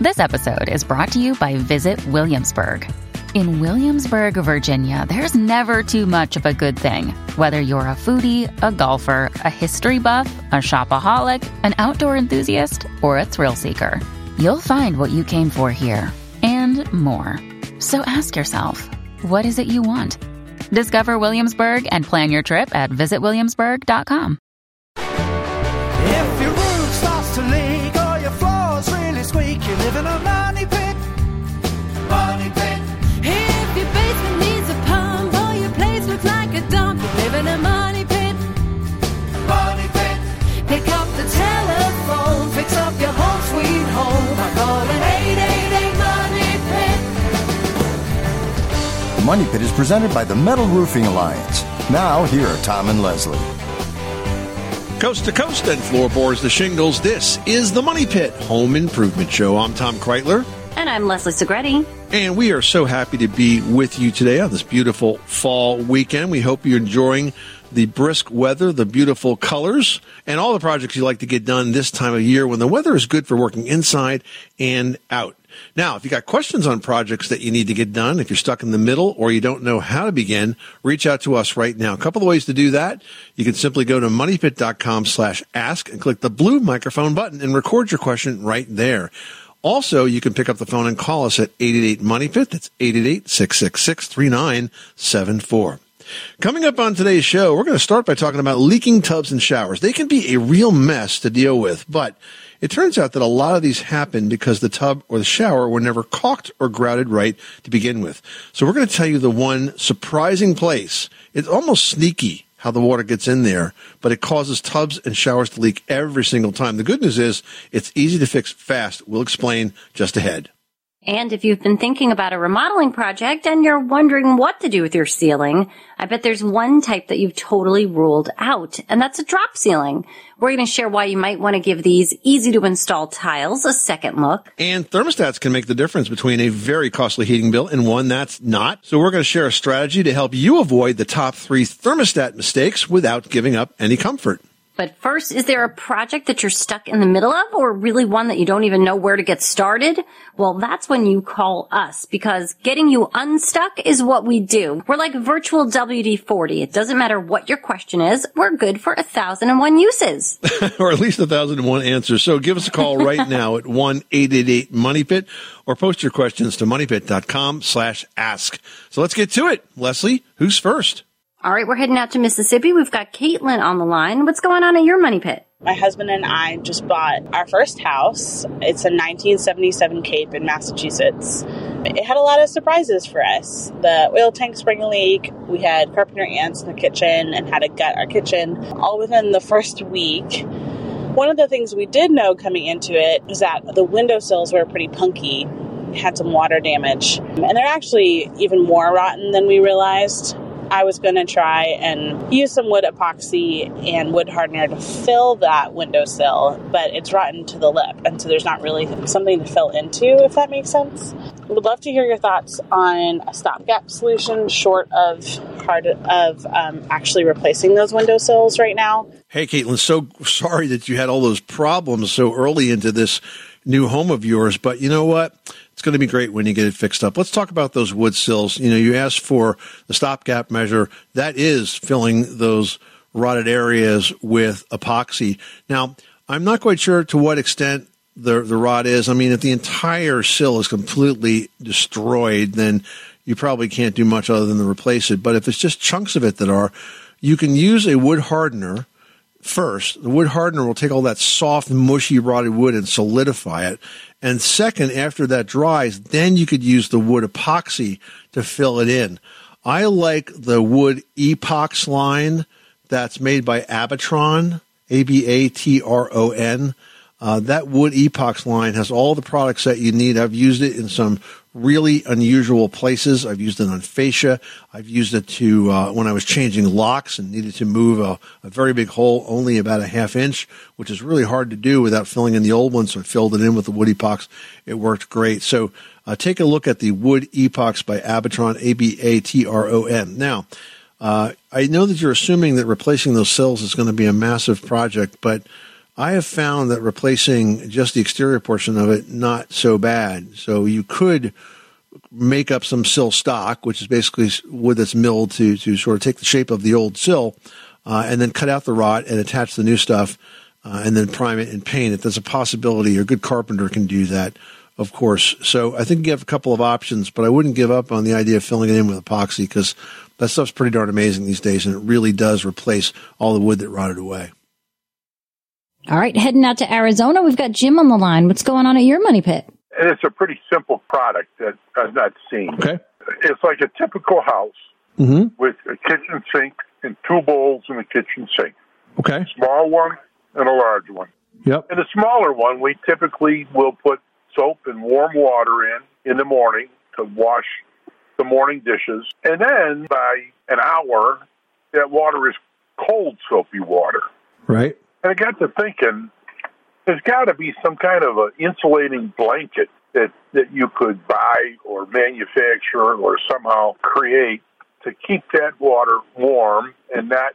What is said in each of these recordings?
This episode is brought to you by Visit Williamsburg. In Williamsburg, Virginia, there's never too much of a good thing. Whether you're a foodie, a golfer, a history buff, a shopaholic, an outdoor enthusiast, or a thrill seeker, you'll find what you came for here and more. So ask yourself, what is it you want? Discover Williamsburg and plan your trip at visitwilliamsburg.com. If your roof starts to leak The Money Pit is presented by the Metal Roofing Alliance. Now, here are Tom and Leslie. Coast to coast and floorboards to shingles, this is the Money Pit Home Improvement Show. I'm Tom Kraeutler, And I'm Leslie Segrete. and we are so happy to be with you today on this beautiful fall weekend. We hope you're enjoying the brisk weather, the beautiful colors, and all the projects you like to get done this time of year when the weather is good for working inside and out. Now, if you got questions on projects that you need to get done, if you're stuck in the middle or you don't know how to begin, reach out to us right now. A couple of ways to do that. You can simply go to moneypit.com slash ask and click the blue microphone button and record your question right there. Also, you can pick up the phone and call us at 888 Money Pit. That's 888-666-3974. Coming up on today's show, we're going to start by talking about leaking tubs and showers. They can be a real mess to deal with, but it turns out that a lot of these happen because the tub or the shower were never caulked or grouted right to begin with. So we're going to tell you the one surprising place. It's almost sneaky how the water gets in there, but it causes tubs and showers to leak every single time. The good news is it's easy to fix fast. We'll explain just ahead. And if you've been thinking about a remodeling project and you're wondering what to do with your ceiling, I bet there's one type that you've totally ruled out, and that's a drop ceiling. We're going to share why you might want to give these easy to install tiles a second look. And thermostats can make the difference between a very costly heating bill and one that's not. So we're going to share a strategy to help you avoid the top three thermostat mistakes without giving up any comfort. But first, is there a project that you're stuck in the middle of or really one that you don't even know where to get started? Well, that's when you call us because getting you unstuck is what we do. We're like virtual WD-40. It doesn't matter what your question is. We're good for a thousand and one uses. or at least a thousand and one answers. So give us a call right now at one eight eight eight Money Pit or post your questions to moneypit.com slash ask. So let's get to it. Leslie, who's first? All right, we're heading out to Mississippi. We've got Kaitlyn on the line. What's going on at your money pit? My husband and I just bought our first house. It's a 1977 Cape in Massachusetts. It had a lot of surprises for us. The oil tank sprang a leak. We had carpenter ants in the kitchen and had to gut our kitchen all within the first week. One of the things we did know coming into it is that the windowsills were pretty punky, had some water damage, and they're actually even more rotten than we realized. I was going to try and use some wood epoxy and wood hardener to fill that windowsill, but it's rotten to the lip, and so there's not really something to fill into, if that makes sense. Would love to hear your thoughts on a stopgap solution short of hard of um, actually replacing those windowsills right now. Hey, Kaitlyn, so sorry that you had all those problems so early into this new home of yours, but you know what? It's going to be great when you get it fixed up. Let's talk about those wood sills. You know, you asked for the stopgap measure. That is filling those rotted areas with epoxy. Now, I'm not quite sure to what extent the the rot is. I mean, if the entire sill is completely destroyed, then you probably can't do much other than replace it. But if it's just chunks of it that are, you can use a wood hardener first. The wood hardener will take all that soft, mushy, rotted wood and solidify it. And second, after that dries, then you could use the wood epoxy to fill it in. I like the wood epox line that's made by Abatron, A B A T R O N. Uh, that wood epox line has all the products that you need. I've used it in some really unusual places. I've used it on fascia. I've used it to uh, when I was changing locks and needed to move a, a, very big hole, only about a half inch, which is really hard to do without filling in the old one. So I filled it in with the wood epox. It worked great. So uh, take a look at the wood epox by Abatron, A B A T R O N. Now. Uh, I know that you're assuming that replacing those cells is going to be a massive project, but I have found that replacing just the exterior portion of it not so bad. So you could make up some sill stock, which is basically wood that's milled to to sort of take the shape of the old sill, uh, and then cut out the rot and attach the new stuff, uh, and then prime it and paint it. There's a possibility. A good carpenter can do that, of course. So I think you have a couple of options, but I wouldn't give up on the idea of filling it in with epoxy because that stuff's pretty darn amazing these days, and it really does replace all the wood that rotted away. All right, heading out to Arizona, we've got Jim on the line. What's going on at your money pit? and it's a pretty simple product that I've not seen. Okay. It's like a typical house Mm-hmm. with a kitchen sink and two bowls in the kitchen sink. Okay. Small one and a large one. Yep. In the smaller one, we typically will put soap and warm water in in the morning to wash the morning dishes. And then by an hour, that water is cold soapy water. Right. And I got to thinking, there's got to be some kind of an insulating blanket that, that you could buy or manufacture or somehow create to keep that water warm and not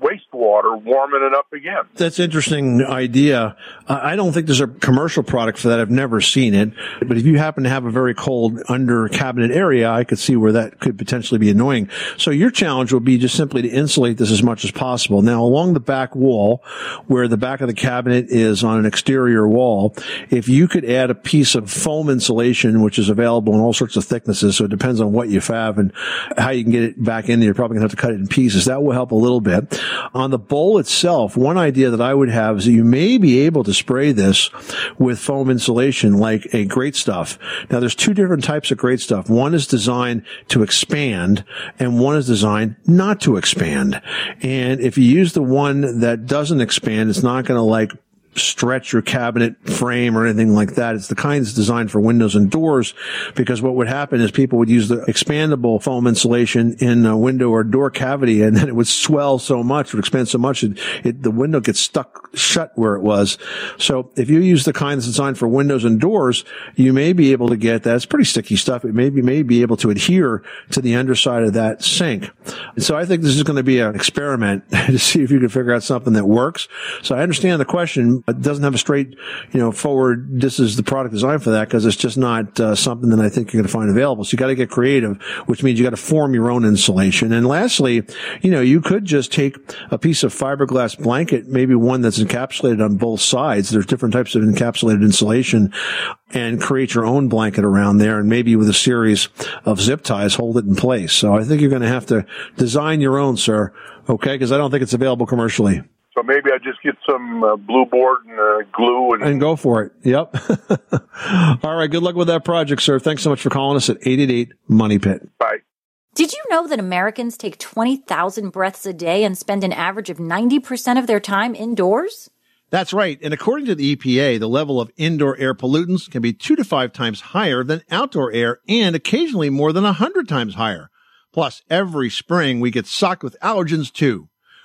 wastewater warming it up again. That's interesting idea. I don't think there's a commercial product for that. I've never seen it. But if you happen to have a very cold under cabinet area, I could see where that could potentially be annoying. So your challenge will be just simply to insulate this as much as possible. Now, along the back wall, where the back of the cabinet is on an exterior wall, if you could add a piece of foam insulation, which is available in all sorts of thicknesses, so it depends on what you have and how you can get it back in there. You're probably gonna have to cut it in pieces. That will help a little bit. On the bowl itself, one idea that I would have is that you may be able to spray this with foam insulation like a great stuff. Now there's two different types of great stuff. One is designed to expand and one is designed not to expand. And if you use the one that doesn't expand, it's not going to like stretch your cabinet frame or anything like that. It's the kind that's designed for windows and doors because what would happen is people would use the expandable foam insulation in a window or door cavity and then it would swell so much, would expand so much, it, it, the window gets stuck shut where it was. So if you use the kind that's designed for windows and doors, you may be able to get that. It's pretty sticky stuff. It may be, may be able to adhere to the underside of that sink. And so I think this is going to be an experiment to see if you can figure out something that works. So I understand the question. It doesn't have a straight, you know, forward. This is the product designed for that because it's just not uh, something that I think you're going to find available. So you got to get creative, which means you got to form your own insulation. And lastly, you know, you could just take a piece of fiberglass blanket, maybe one that's encapsulated on both sides. There's different types of encapsulated insulation and create your own blanket around there and maybe with a series of zip ties hold it in place. So I think you're going to have to design your own, sir. Okay. Cause I don't think it's available commercially. So maybe I just get some uh, blue board and uh, glue and, and go for it. Yep. All right. Good luck with that project, sir. Thanks so much for calling us at 888 Money Pit. bye. Did you know that Americans take 20,000 breaths a day and spend an average of 90% of their time indoors? That's right. And according to the EPA, the level of indoor air pollutants can be two to five times higher than outdoor air and occasionally more than a hundred times higher. Plus, every spring we get socked with allergens too.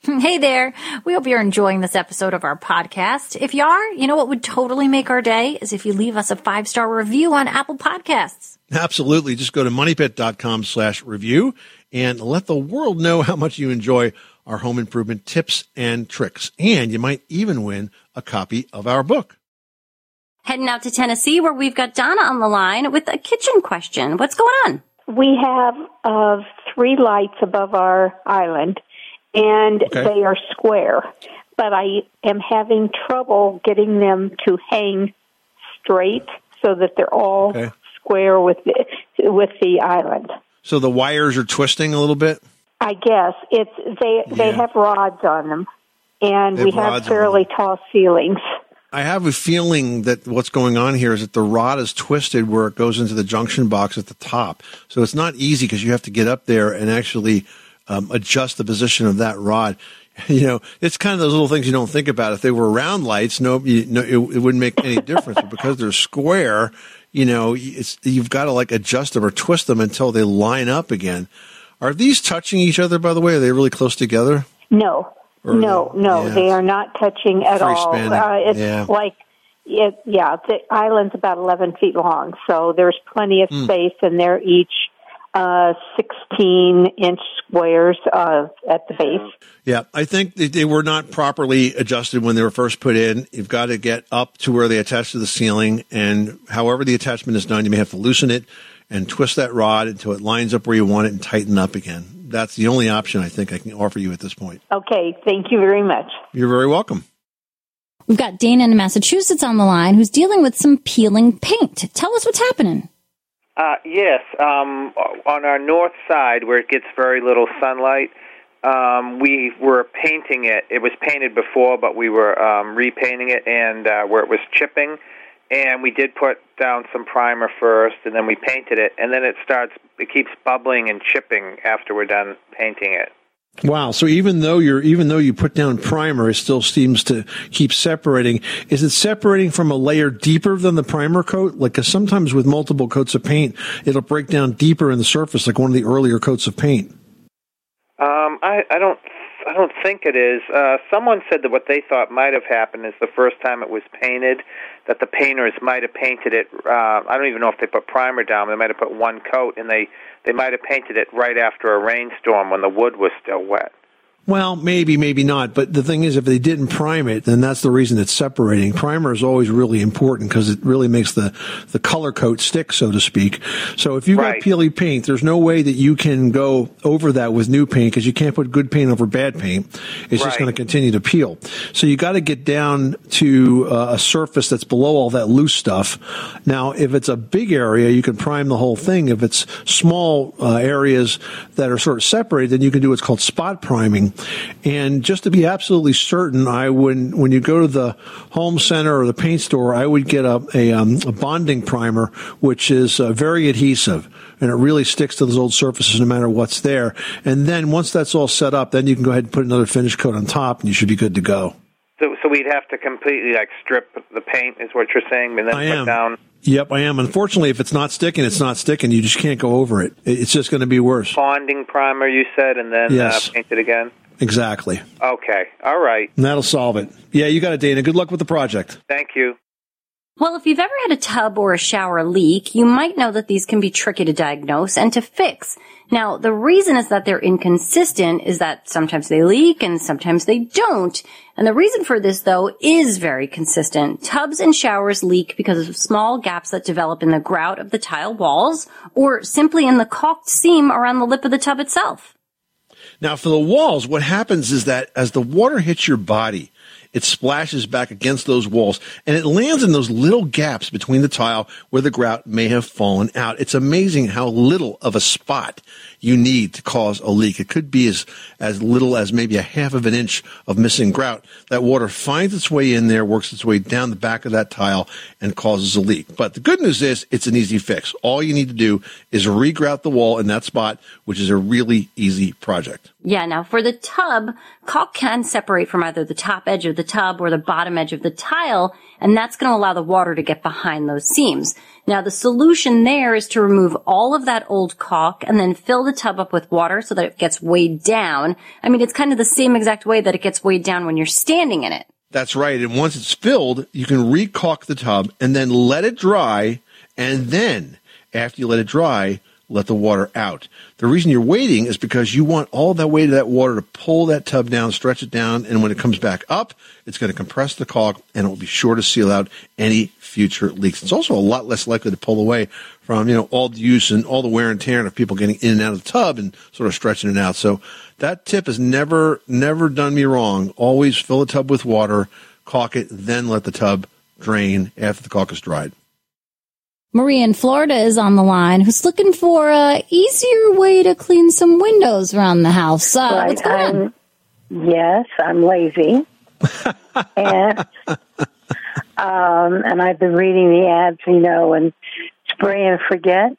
Hey there. We hope you're enjoying this episode of our podcast. If you are, you know what would totally make our day is if you leave us a five star review on Apple Podcasts. Absolutely. Just go to moneypit.com slash review and let the world know how much you enjoy our home improvement tips and tricks. And you might even win a copy of our book. Heading out to Tennessee where we've got Donna on the line with a kitchen question. What's going on? We have uh, three lights above our island, and Okay. they are square. But I am having trouble getting them to hang straight so that they're all Okay. square with the, with the island. So the wires are twisting a little bit. I guess it's they they Yeah. have rods on them, and They we have have fairly tall ceilings. I have a feeling that what's going on here is that the rod is twisted where it goes into the junction box at the top. So it's not easy because you have to get up there and actually um, adjust the position of that rod. You know, it's kind of those little things you don't think about. If they were round lights, no, you, no it, it wouldn't make any difference. but because they're square, you know, it's, you've got to like adjust them or twist them until they line up again. Are these touching each other, by the way? Are they really close together? No, Or no, no? no, Yeah. they are not touching at all. Uh, it's Yeah. like it, yeah, the island's about eleven feet long, so there's plenty of Hmm. space, and they're each uh, sixteen inch squares uh, at the base. Yeah, I think they, they were not properly adjusted when they were first put in. You've got to get up to where they attach to the ceiling, and however the attachment is done, you may have to loosen it and twist that rod until it lines up where you want it and tighten up again. That's the only option I think I can offer you at this point. Okay, thank you very much. You're very welcome. We've got Dana in Massachusetts on the line who's dealing with some peeling paint. Tell us what's happening. Uh, yes, um, on our north side where it gets very little sunlight, um, we were painting it. It was painted before, but we were um, repainting it, and uh, where it was chipping, and we did put down some primer first, and then we painted it, and then it starts. It keeps bubbling and chipping after we're done painting it. Wow. So even though you're, even though you put down primer, it still seems to keep separating. Is it separating from a layer deeper than the primer coat? Like, 'cause sometimes with multiple coats of paint, it'll break down deeper in the surface, like one of the earlier coats of paint. Um, I, I don't. I don't think it is. Uh, someone said that what they thought might have happened is the first time it was painted, that the painters might have painted it. Uh, I don't even know if they put primer down. They might have put one coat, and they they might have painted it right after a rainstorm when the wood was still wet. Well, maybe, maybe not. But the thing is, if they didn't prime it, then that's the reason it's separating. Primer is always really important because it really makes the, the color coat stick, so to speak. So if you've Right. got peely paint, there's no way that you can go over that with new paint because you can't put good paint over bad paint. It's just going to continue to peel. So you got to get down to uh, a surface that's below all that loose stuff. Now, if it's a big area, you can prime the whole thing. If it's small uh, areas that are sort of separated, then you can do what's called spot priming. And just to be absolutely certain, I would, when you go to the home center or the paint store, I would get a, a, um, a bonding primer, which is uh, very adhesive and it really sticks to those old surfaces no matter what's there. And then once that's all set up, then you can go ahead and put another finish coat on top and you should be good to go. So, so we'd have to completely like strip the paint, is what you're saying, and then I put am. down Yep, I am. Unfortunately, if it's not sticking, it's not sticking. You just can't go over it. It- It's just going to be worse. bonding primer. You said, and then Yes. uh, paint it again. Exactly. Okay. All right. And that'll solve it. Yeah, you got it, Dana. Good luck with the project. Thank you. Well, if you've ever had a tub or a shower leak, you might know that these can be tricky to diagnose and to fix. Now, the reason is that they're inconsistent is that sometimes they leak and sometimes they don't. And the reason for this, though, is very consistent. Tubs and showers leak because of small gaps that develop in the grout of the tile walls or simply in the caulked seam around the lip of the tub itself. Now, for the walls, what happens is that as the water hits your body, it splashes back against those walls and it lands in those little gaps between the tile where the grout may have fallen out. It's amazing how little of a spot you need to cause a leak. It could be as, as little as maybe a half of an inch of missing grout. That water finds its way in there, works its way down the back of that tile and causes a leak. But the good news is it's an easy fix. All you need to do is regrout the wall in that spot, which is a really easy project. Yeah, now for the tub, caulk can separate from either the top edge of the tub or the bottom edge of the tile, and that's going to allow the water to get behind those seams. Now the solution there is to remove all of that old caulk and then fill the tub up with water so that it gets weighed down. I mean, it's kind of the same exact way that it gets weighed down when you're standing in it. That's right. And once it's filled, you can recaulk the tub and then let it dry. And then after you let it dry, let the water out. The reason you're waiting is because you want all that weight of that water to pull that tub down, stretch it down, and when it comes back up, it's going to compress the caulk and it will be sure to seal out any future leaks. It's also a lot less likely to pull away from, you know, all the use and all the wear and tear of people getting in and out of the tub and sort of stretching it out. So that tip has never, never done me wrong. Always fill a tub with water, caulk it, then let the tub drain after the caulk is dried. Maria in Florida is on the line who's looking for a easier way to clean some windows around the house. Uh, Right, What's going on? I'm- Yes, I'm lazy. and um, and I've been reading the ads, you know, and spray and forget.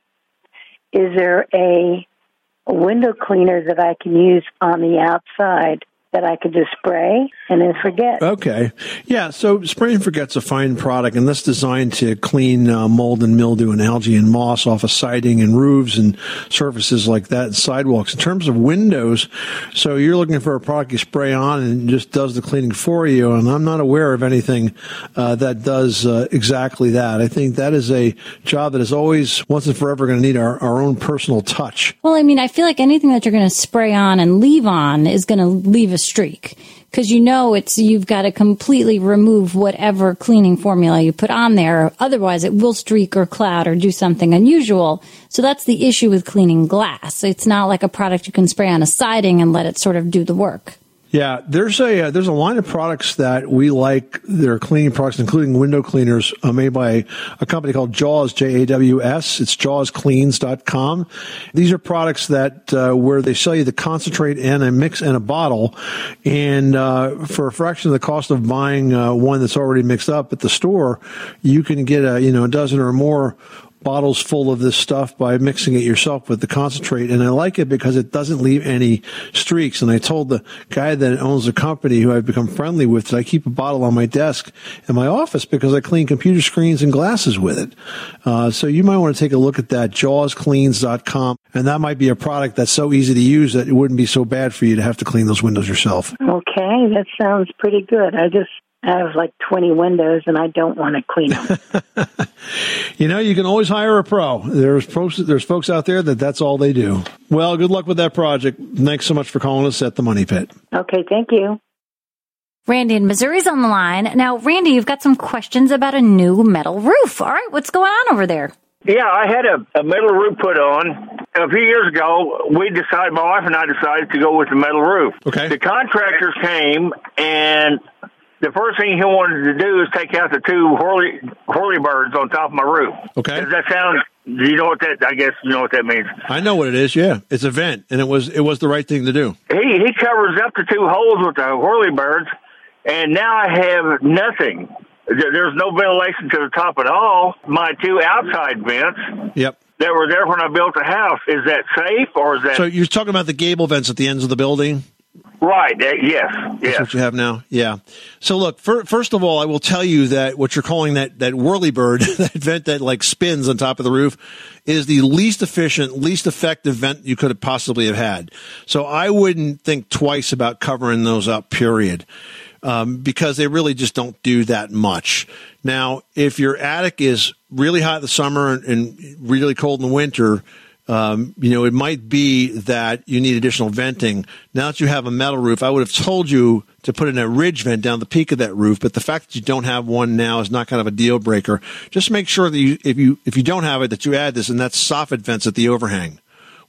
Is there a window cleaner that I can use on the outside that I could just spray and then forget? Okay. Yeah. So spray and forget's a fine product, and that's designed to clean uh, mold and mildew and algae and moss off of siding and roofs and surfaces like that, and sidewalks. In terms of windows, so you're looking for a product you spray on and it just does the cleaning for you. And I'm not aware of anything uh, that does uh, exactly that. I think that is a job that is always once and forever going to need our, our own personal touch. Well, I mean, I feel like anything that you're going to spray on and leave on is going to leave a streak because you know it's you've got to completely remove whatever cleaning formula you put on there. Otherwise, it will streak or cloud or do something unusual. So that's the issue with cleaning glass. It's not like a product you can spray on a siding and let it sort of do the work. Yeah, there's a uh, there's a line of products that we like. They're cleaning products, including window cleaners, uh, made by a company called Jaws, J A W S. It's jawscleans.com. These are products that uh, where they sell you the concentrate and a mix in a bottle, and uh, for a fraction of the cost of buying uh, one that's already mixed up at the store, you can get a you know a dozen or more bottles full of this stuff by mixing it yourself with the concentrate. And I like it because it doesn't leave any streaks. And I told the guy that owns the company who I've become friendly with that I keep a bottle on my desk in my office because I clean computer screens and glasses with it. Uh, so you might want to take a look at that, jawscleans.com. And that might be a product that's so easy to use that it wouldn't be so bad for you to have to clean those windows yourself. Okay, that sounds pretty good. I just have like 20 windows and I don't want to clean them. You know, you can always hire a pro. There's pros, there's folks out there that that's all they do. Well, good luck with that project. Thanks so much for calling us at the Money Pit. okay, thank you. Randy in Missouri's on the line. Now, Randy, you've got some questions about a new metal roof. All right, what's going on over there? Yeah, I had a, a metal roof put on a few years ago. We decided, my wife and I decided to go with the metal roof. Okay. The contractors came, and the first thing he wanted to do is take out the two whirly whirly birds on top of my roof. Okay. Does that sound? Do you know what that? I guess you know what that means. I know what it is. Yeah, it's a vent, and it was it was the right thing to do. He he covers up the two holes with the whirly birds, and now I have nothing. There's no ventilation to the top at all. My two outside vents Yep. that were there when I built the house. Is that safe or is that So you're talking about the gable vents at the ends of the building. Right? Uh, yes, That's yes. what you have now. Yeah. So look, fir- first of all, I will tell you that what you're calling that that whirly bird, that vent that like spins on top of the roof, is the least efficient, least effective vent you could have possibly have had. So I wouldn't think twice about covering those up. Period. Um, because they really just don't do that much. Now, if your attic is really hot in the summer and, and really cold in the winter, um, you know, it might be that you need additional venting. Now that you have a metal roof, I would have told you to put in a ridge vent down the peak of that roof, but the fact that you don't have one now is not kind of a deal breaker. Just make sure that you, if you, if you don't have it, that you add this, and that's soffit vents at the overhang,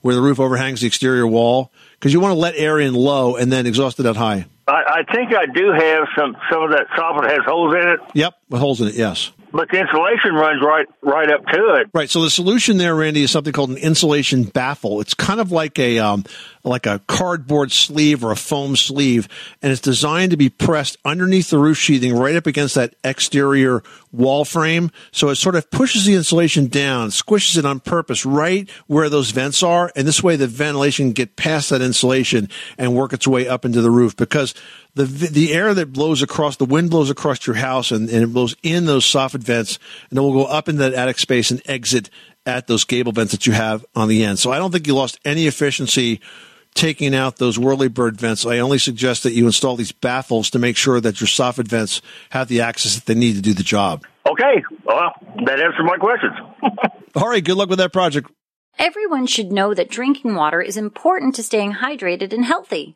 where the roof overhangs the exterior wall, because you want to let air in low and then exhaust it out high. I, I think I do have some some of that soffit has holes in it, Yep, with holes in it, yes. But the insulation runs right right up to it. Right. So the solution there, Randy, is something called an insulation baffle. It's kind of like a um, like a cardboard sleeve or a foam sleeve, and it's designed to be pressed underneath the roof sheathing, right up against that exterior wall frame. So it sort of pushes the insulation down, squishes it on purpose, right where those vents are, and this way the ventilation can get past that insulation and work its way up into the roof because the the air that blows across the wind blows across your house and, and it blows in those soffit vents and then will go up into that attic space and exit at those gable vents that you have on the end. So I don't think you lost any efficiency taking out those whirlybird vents. I only suggest that you install these baffles to make sure that your soffit vents have the access that they need to do the job. Okay, well that answers my questions. All right, good luck with that project. Everyone should know that drinking water is important to staying hydrated and healthy.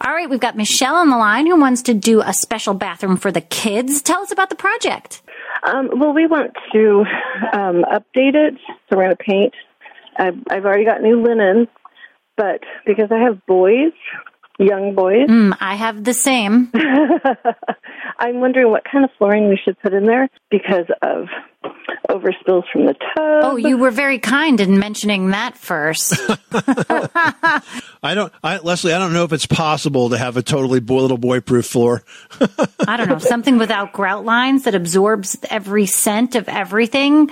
All right, we've got Michelle on the line who wants to do a special bathroom for the kids. Tell us about the project. Um, well, we want to um, update it, so we're going to paint. I've, I've already got new linen, but because I have boys, young boys, Mm, I have the same. I'm wondering what kind of flooring we should put in there because of overspills from the tub. Oh, you were very kind in mentioning that first. I don't, I, Leslie, I don't know if it's possible to have a totally boy, little boy proof floor. I don't know, something without grout lines that absorbs every scent of everything.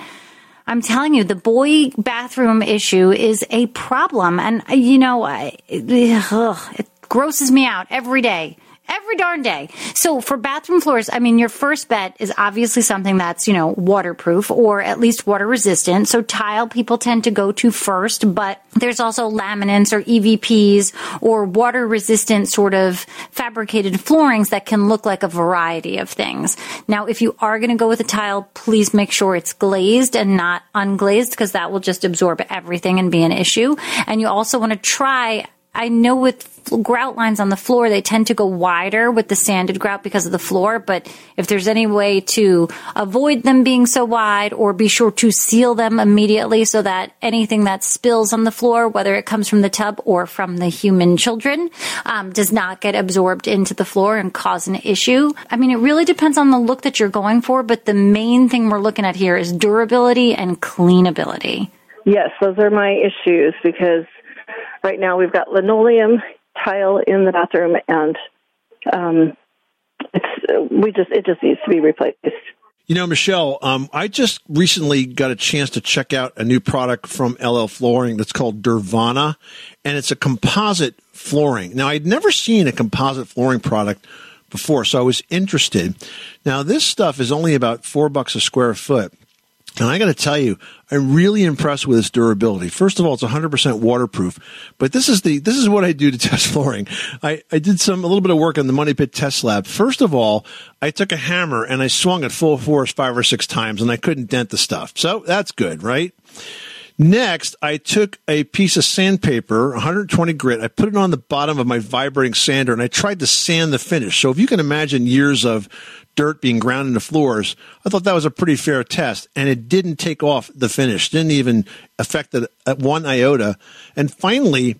I'm telling you, the boy bathroom issue is a problem. And, uh, you know, I, ugh, it grosses me out every day. Every darn day. So for bathroom floors, I mean, your first bet is obviously something that's, you know, waterproof or at least water resistant. So tile people tend to go to first, but there's also laminates or EVPs or water resistant sort of fabricated floorings that can look like a variety of things. Now, if you are going to go with a tile, please make sure it's glazed and not unglazed because that will just absorb everything and be an issue. And you also want to try I know with grout lines on the floor, they tend to go wider with the sanded grout because of the floor. But if there's any way to avoid them being so wide or be sure to seal them immediately so that anything that spills on the floor, whether it comes from the tub or from the human children, um, does not get absorbed into the floor and cause an issue. I mean, it really depends on the look that you're going for, but the main thing we're looking at here is durability and cleanability. Yes, those are my issues because right now we've got linoleum tile in the bathroom, and um, it's we just it just needs to be replaced. You know, Michelle, um, I just recently got a chance to check out a new product from LL Flooring that's called Duravana, and it's a composite flooring. Now, I'd never seen a composite flooring product before, so I was interested. Now, this stuff is only about four bucks a square foot. And I got to tell you, I'm really impressed with its durability. First of all, it's 100% waterproof. But this is the this is what I do to test flooring. I, I did some a little bit of work on the Money Pit test lab. First of all, I took a hammer and I swung it full force five or six times, and I couldn't dent the stuff. So that's good, right? Next, I took a piece of sandpaper, 120 grit. I put it on the bottom of my vibrating sander, and I tried to sand the finish. So if you can imagine years of dirt being ground into floors, I thought that was a pretty fair test, and it didn't take off the finish. Didn't even affect it at uh, one iota. And finally,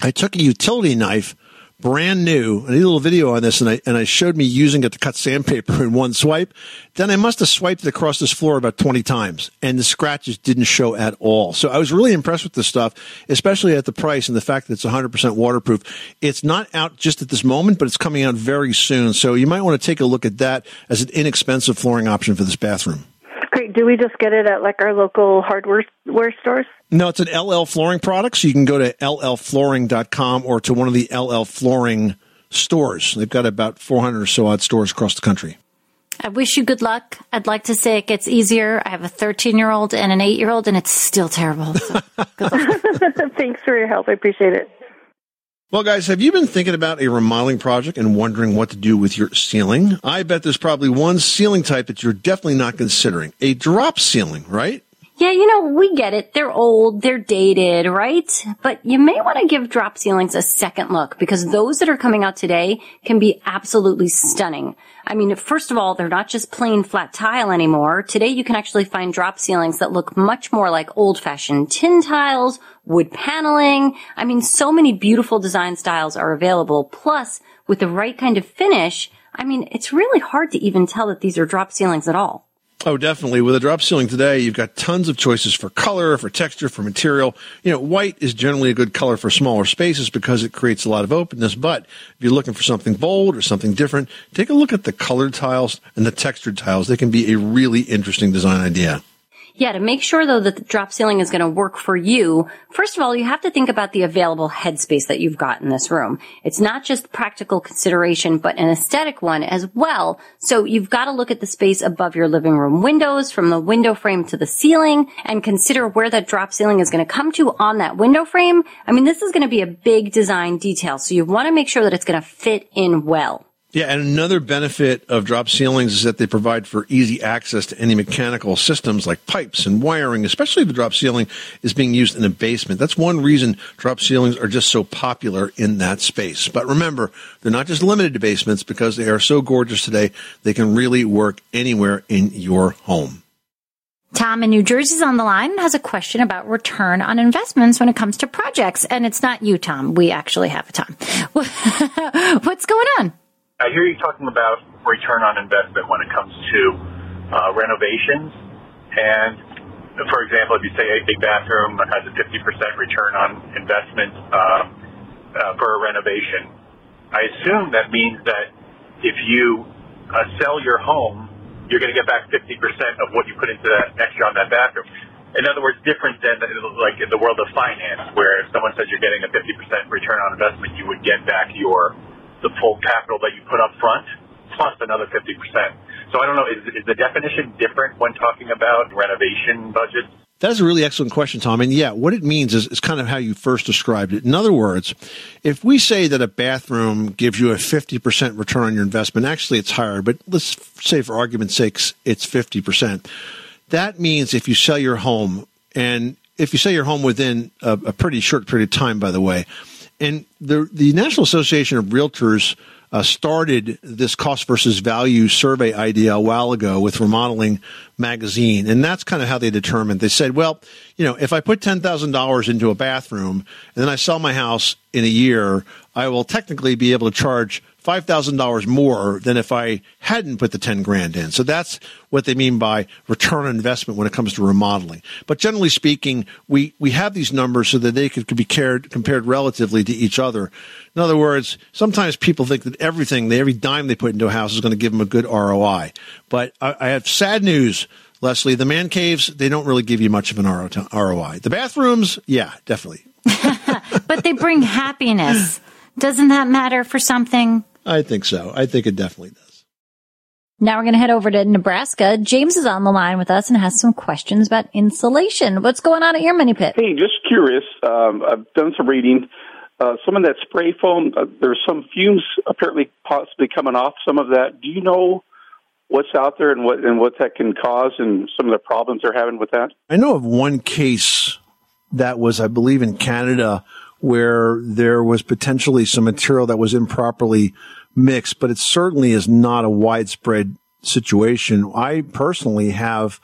I took a utility knife, brand new. I did a little video on this and I, and I showed me using it to cut sandpaper in one swipe. Then I must have swiped it across this floor about 20 times and the scratches didn't show at all. So I was really impressed with this stuff, especially at the price and the fact that it's 100% waterproof. It's not out just at this moment, but it's coming out very soon. So you might want to take a look at that as an inexpensive flooring option for this bathroom. Great. Do we just get it at like our local hardware stores? No, it's an LL Flooring product. So you can go to llflooring.com or to one of the LL Flooring stores. They've got about 400 or so odd stores across the country. I wish you good luck. I'd like to say it gets easier. I have a 13 year old and an 8 year old, and it's still terrible. So. Thanks for your help. I appreciate it. Well, guys, have you been thinking about a remodeling project and wondering what to do with your ceiling? I bet there's probably one ceiling type that you're definitely not considering a drop ceiling, right? Yeah, you know, we get it. They're old, they're dated, right? But you may want to give drop ceilings a second look because those that are coming out today can be absolutely stunning. I mean, first of all, they're not just plain flat tile anymore. Today you can actually find drop ceilings that look much more like old fashioned tin tiles, wood paneling. I mean, so many beautiful design styles are available. Plus, with the right kind of finish, I mean, it's really hard to even tell that these are drop ceilings at all. Oh, definitely. With a drop ceiling today, you've got tons of choices for color, for texture, for material. You know, white is generally a good color for smaller spaces because it creates a lot of openness. But if you're looking for something bold or something different, take a look at the colored tiles and the textured tiles. They can be a really interesting design idea. Yeah, to make sure though that the drop ceiling is going to work for you, first of all, you have to think about the available headspace that you've got in this room. It's not just practical consideration, but an aesthetic one as well. So you've got to look at the space above your living room windows, from the window frame to the ceiling, and consider where that drop ceiling is going to come to on that window frame. I mean, this is going to be a big design detail, so you want to make sure that it's going to fit in well. Yeah, and another benefit of drop ceilings is that they provide for easy access to any mechanical systems like pipes and wiring, especially if the drop ceiling is being used in a basement. That's one reason drop ceilings are just so popular in that space. But remember, they're not just limited to basements because they are so gorgeous today, they can really work anywhere in your home. Tom in New Jersey's on the line and has a question about return on investments when it comes to projects. And it's not you, Tom. We actually have a Tom. What's going on? I hear you talking about return on investment when it comes to uh, renovations. And for example, if you say a, a bathroom has a 50% return on investment uh, uh, for a renovation, I assume that means that if you uh, sell your home, you're going to get back 50% of what you put into that extra on that bathroom. In other words, different than like in the world of finance, where if someone says you're getting a 50% return on investment, you would get back your the full capital that you put up front plus another 50%. So I don't know, is, is the definition different when talking about renovation budgets? That is a really excellent question, Tom. And yeah, what it means is, is kind of how you first described it. In other words, if we say that a bathroom gives you a 50% return on your investment, actually it's higher, but let's say for argument's sake, it's 50%. That means if you sell your home and if you sell your home within a, a pretty short period of time, by the way, and the the National Association of Realtors uh, started this cost versus value survey idea a while ago with Remodeling Magazine, and that's kind of how they determined. They said, well, you know, if I put ten thousand dollars into a bathroom and then I sell my house in a year, I will technically be able to charge five thousand dollars more than if I hadn't put the ten grand in. So that's what they mean by return on investment when it comes to remodeling. But generally speaking, we we have these numbers so that they could, could be cared, compared relatively to each other. In other words, sometimes people think that everything, every dime they put into a house is going to give them a good ROI. But I, I have sad news. Leslie, the man caves, they don't really give you much of an ROI. The bathrooms, yeah, definitely. but they bring happiness. Doesn't that matter for something? I think so. I think it definitely does. Now we're going to head over to Nebraska. James is on the line with us and has some questions about insulation. What's going on at your money pit? Hey, just curious. Um, I've done some reading. Uh, some of that spray foam, uh, there's some fumes apparently possibly coming off some of that. Do you know what's out there and what and what that can cause and some of the problems they're having with that? I know of one case that was, I believe, in Canada where there was potentially some material that was improperly mixed, but it certainly is not a widespread situation. I personally have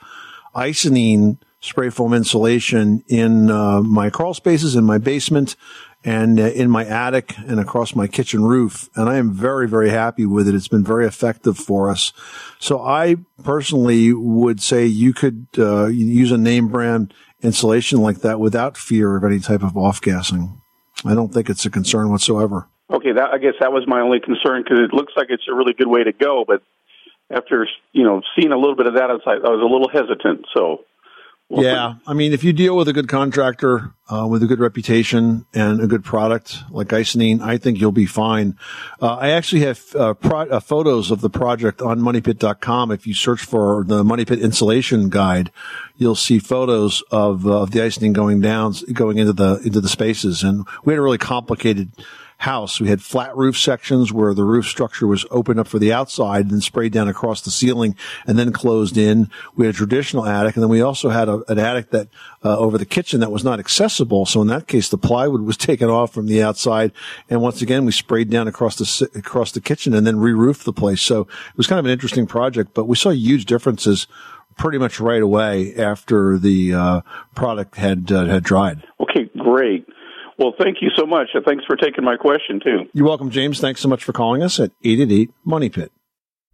Icynene spray foam insulation in uh, my crawl spaces in my basement and uh, in my attic and across my kitchen roof. And I am very, very happy with it. It's been very effective for us. So I personally would say you could uh, use a name brand insulation like that without fear of any type of off gassing. I don't think it's a concern whatsoever. Okay, that I guess that was my only concern because it looks like it's a really good way to go, but after you know seeing a little bit of that, I was I was a little hesitant. So yeah, I mean, if you deal with a good contractor uh, with a good reputation and a good product like Icynene, I think you'll be fine. Uh, I actually have uh, pro- uh, photos of the project on MoneyPit.com. If you search for the Money Pit insulation guide, you'll see photos of uh, of the Icynene going down, going into the into the spaces. And we had a really complicated house. We had flat roof sections where the roof structure was opened up for the outside and sprayed down across the ceiling and then closed in. We had a traditional attic and then we also had a, an attic that uh, over the kitchen that was not accessible. So in that case, the plywood was taken off from the outside. And once again, we sprayed down across the, across the kitchen and then re-roofed the place. So it was kind of an interesting project, but we saw huge differences pretty much right away after the uh, product had uh, had dried. Okay, great. Well, thank you so much. and Thanks for taking my question too. You're welcome, James. Thanks so much for calling us at 888 Money Pit.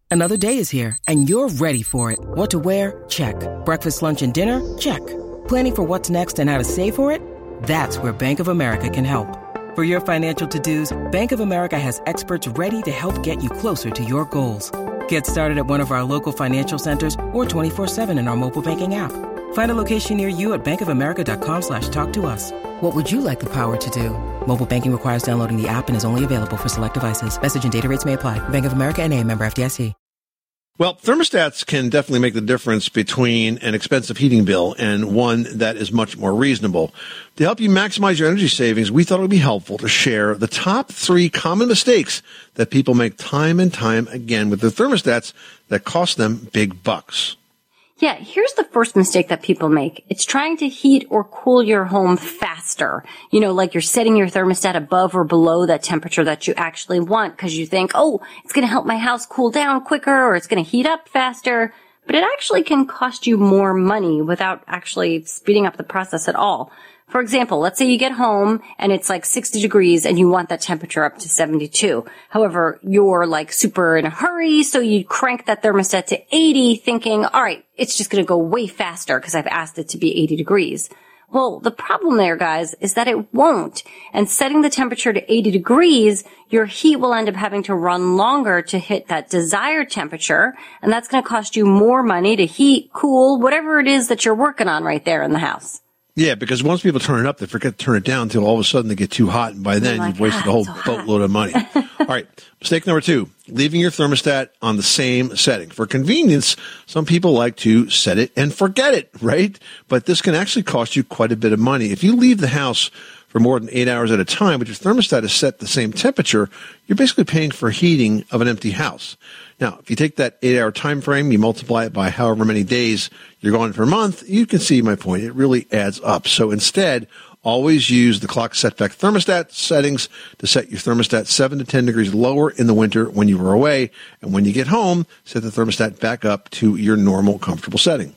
Another day is here, and you're ready for it. What to wear? Check. Breakfast, lunch, and dinner? Check. Planning for what's next and how to save for it? That's where Bank of America can help. For your financial to-dos, Bank of America has experts ready to help get you closer to your goals. Get started at one of our local financial centers or 24-7 in our mobile banking app. Find a location near you at bankofamerica.com slash talk to us. What would you like the power to do? Mobile banking requires downloading the app and is only available for select devices. Message and data rates may apply. Bank of America and a member FDIC. Well, thermostats can definitely make the difference between an expensive heating bill and one that is much more reasonable. To help you maximize your energy savings, we thought it would be helpful to share the top three common mistakes that people make time and time again with their thermostats that cost them big bucks. Yeah, here's the first mistake that people make. It's trying to heat or cool your home faster. You know, like you're setting your thermostat above or below that temperature that you actually want because you think, oh, it's going to help my house cool down quicker or it's going to heat up faster. But it actually can cost you more money without actually speeding up the process at all. For example, let's say you get home and it's like 60 degrees and you want that temperature up to 72. However, you're like super in a hurry, so you crank that thermostat to 80 thinking, all right, it's just going to go way faster because I've asked it to be 80 degrees. Well, the problem there, guys, is that it won't. And setting the temperature to 80 degrees, your heat will end up having to run longer to hit that desired temperature. And that's going to cost you more money to heat, cool, whatever it is that you're working on right there in the house. Yeah, because once people turn it up, they forget to turn it down until all of a sudden they get too hot, and by then like, you've wasted "Ah, a whole so boatload of money. all right, mistake number two: leaving your thermostat on the same setting for convenience. Some people like to set it and forget it, right? But this can actually cost you quite a bit of money if you leave the house for more than eight hours at a time, but your thermostat is set the same temperature. You're basically paying for heating of an empty house. Now, if you take that eight hour time frame, you multiply it by however many days you're going for a month, you can see my point. It really adds up. So instead, always use the clock setback thermostat settings to set your thermostat 7 to 10 degrees lower in the winter when you were away. And when you get home, set the thermostat back up to your normal comfortable setting.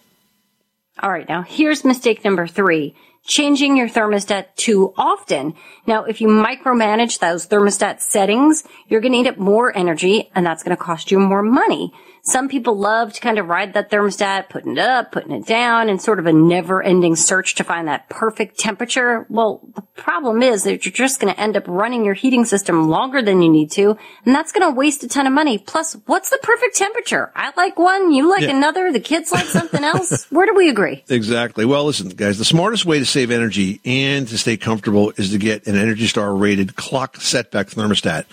All right, now here's mistake number three. Changing your thermostat too often. Now, if you micromanage those thermostat settings, you're going to eat up more energy and that's going to cost you more money. Some people love to kind of ride that thermostat, putting it up, putting it down, and sort of a never ending search to find that perfect temperature. Well, the problem is that you're just going to end up running your heating system longer than you need to, and that's going to waste a ton of money. Plus, what's the perfect temperature? I like one, you like Yeah. another, the kids like something else. Where do we agree? Exactly. Well, listen, guys, the smartest way to save energy and to stay comfortable is to get an Energy Star rated clock setback thermostat.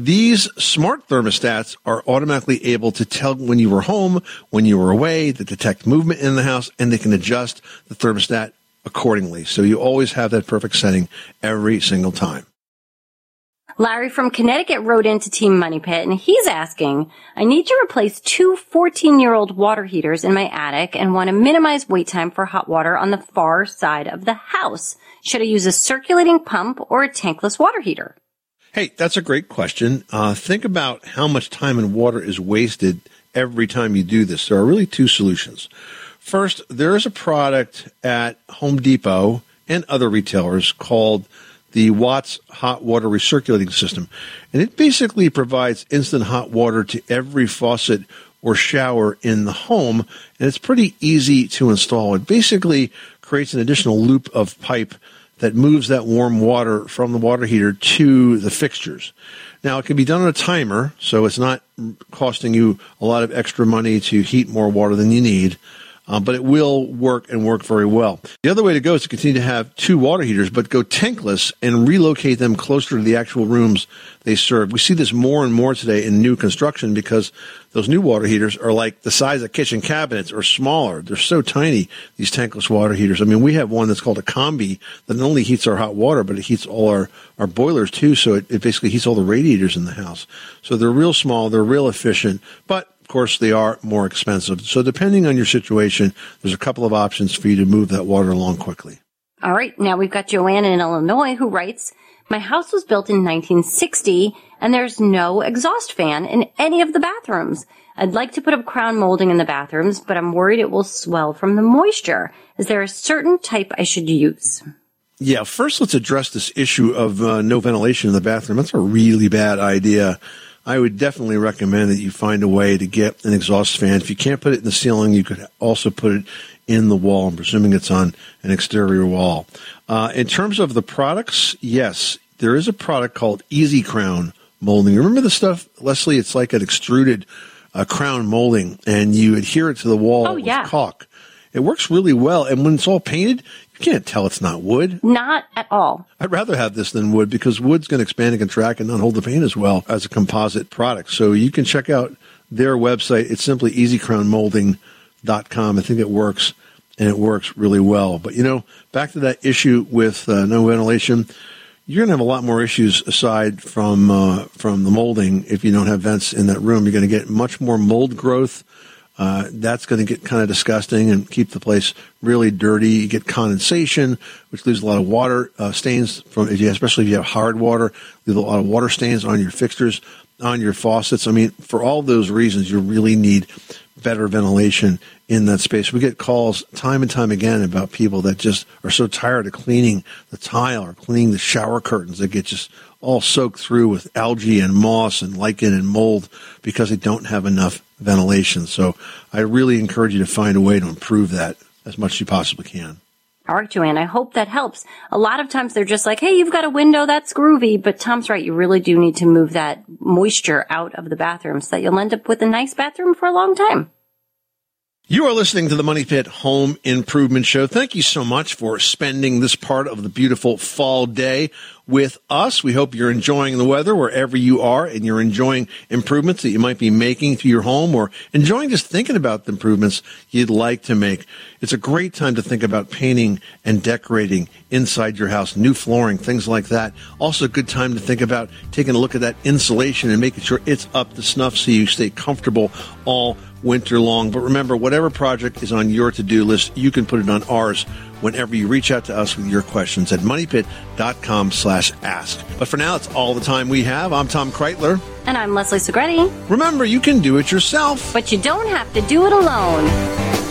These smart thermostats are automatically able to tell when you were home, when you were away, to detect movement in the house, and they can adjust the thermostat accordingly. So you always have that perfect setting every single time. Larry from Connecticut wrote into Team Money Pit and he's asking, I need to replace two 14 year old water heaters in my attic and want to minimize wait time for hot water on the far side of the house. Should I use a circulating pump or a tankless water heater? Hey, that's a great question. Uh, think about how much time and water is wasted every time you do this. There are really two solutions. First, there is a product at Home Depot and other retailers called the Watts hot water recirculating system. And it basically provides instant hot water to every faucet or shower in the home. And it's pretty easy to install. It basically creates an additional loop of pipe that moves that warm water from the water heater to the fixtures. Now, it can be done on a timer, so it's not costing you a lot of extra money to heat more water than you need. Uh, but it will work and work very well. The other way to go is to continue to have two water heaters, but go tankless and relocate them closer to the actual rooms they serve. We see this more and more today in new construction because those new water heaters are like the size of kitchen cabinets or smaller. They're so tiny, these tankless water heaters. I mean, we have one that's called a combi that not only heats our hot water, but it heats all our, our boilers too. So it, it basically heats all the radiators in the house. So they're real small, they're real efficient, but of course, they are more expensive. So, depending on your situation, there's a couple of options for you to move that water along quickly. All right, now we've got Joanne in Illinois who writes, My house was built in 1960 and there's no exhaust fan in any of the bathrooms. I'd like to put up crown molding in the bathrooms, but I'm worried it will swell from the moisture. Is there a certain type I should use? Yeah, first let's address this issue of uh, no ventilation in the bathroom. That's a really bad idea. I would definitely recommend that you find a way to get an exhaust fan. If you can't put it in the ceiling, you could also put it in the wall. I'm presuming it's on an exterior wall. Uh, in terms of the products, yes, there is a product called Easy Crown molding. Remember the stuff, Leslie? It's like an extruded uh, crown molding, and you adhere it to the wall Oh, with yeah. caulk. It works really well, and when it's all painted, you can't tell it's not wood. Not at all. I'd rather have this than wood because wood's going to expand and contract and not hold the paint as well as a composite product. So you can check out their website. It's simply easycrownmolding.com. I think it works and it works really well. But you know, back to that issue with uh, no ventilation, you're going to have a lot more issues aside from uh, from the molding if you don't have vents in that room. You're going to get much more mold growth. Uh, that's going to get kind of disgusting and keep the place really dirty. You get condensation, which leaves a lot of water uh, stains from, especially if you have hard water, leave a lot of water stains on your fixtures, on your faucets. I mean, for all those reasons, you really need better ventilation in that space. We get calls time and time again about people that just are so tired of cleaning the tile or cleaning the shower curtains that get just all soaked through with algae and moss and lichen and mold because they don't have enough ventilation. So I really encourage you to find a way to improve that as much as you possibly can. All right, Joanne, I hope that helps. A lot of times they're just like, hey, you've got a window, that's groovy. But Tom's right, you really do need to move that moisture out of the bathroom so that you'll end up with a nice bathroom for a long time. You are listening to the Money Pit Home Improvement Show. Thank you so much for spending this part of the beautiful fall day with us. We hope you're enjoying the weather wherever you are and you're enjoying improvements that you might be making to your home or enjoying just thinking about the improvements you'd like to make. It's a great time to think about painting and decorating inside your house, new flooring, things like that. Also a good time to think about taking a look at that insulation and making sure it's up to snuff so you stay comfortable all winter long. But remember, whatever project is on your to-do list, you can put it on ours whenever you reach out to us with your questions at moneypit.com slash ask. But for now, it's all the time we have. I'm Tom Kraeutler. And I'm Leslie Segrete. Remember, you can do it yourself. But you don't have to do it alone.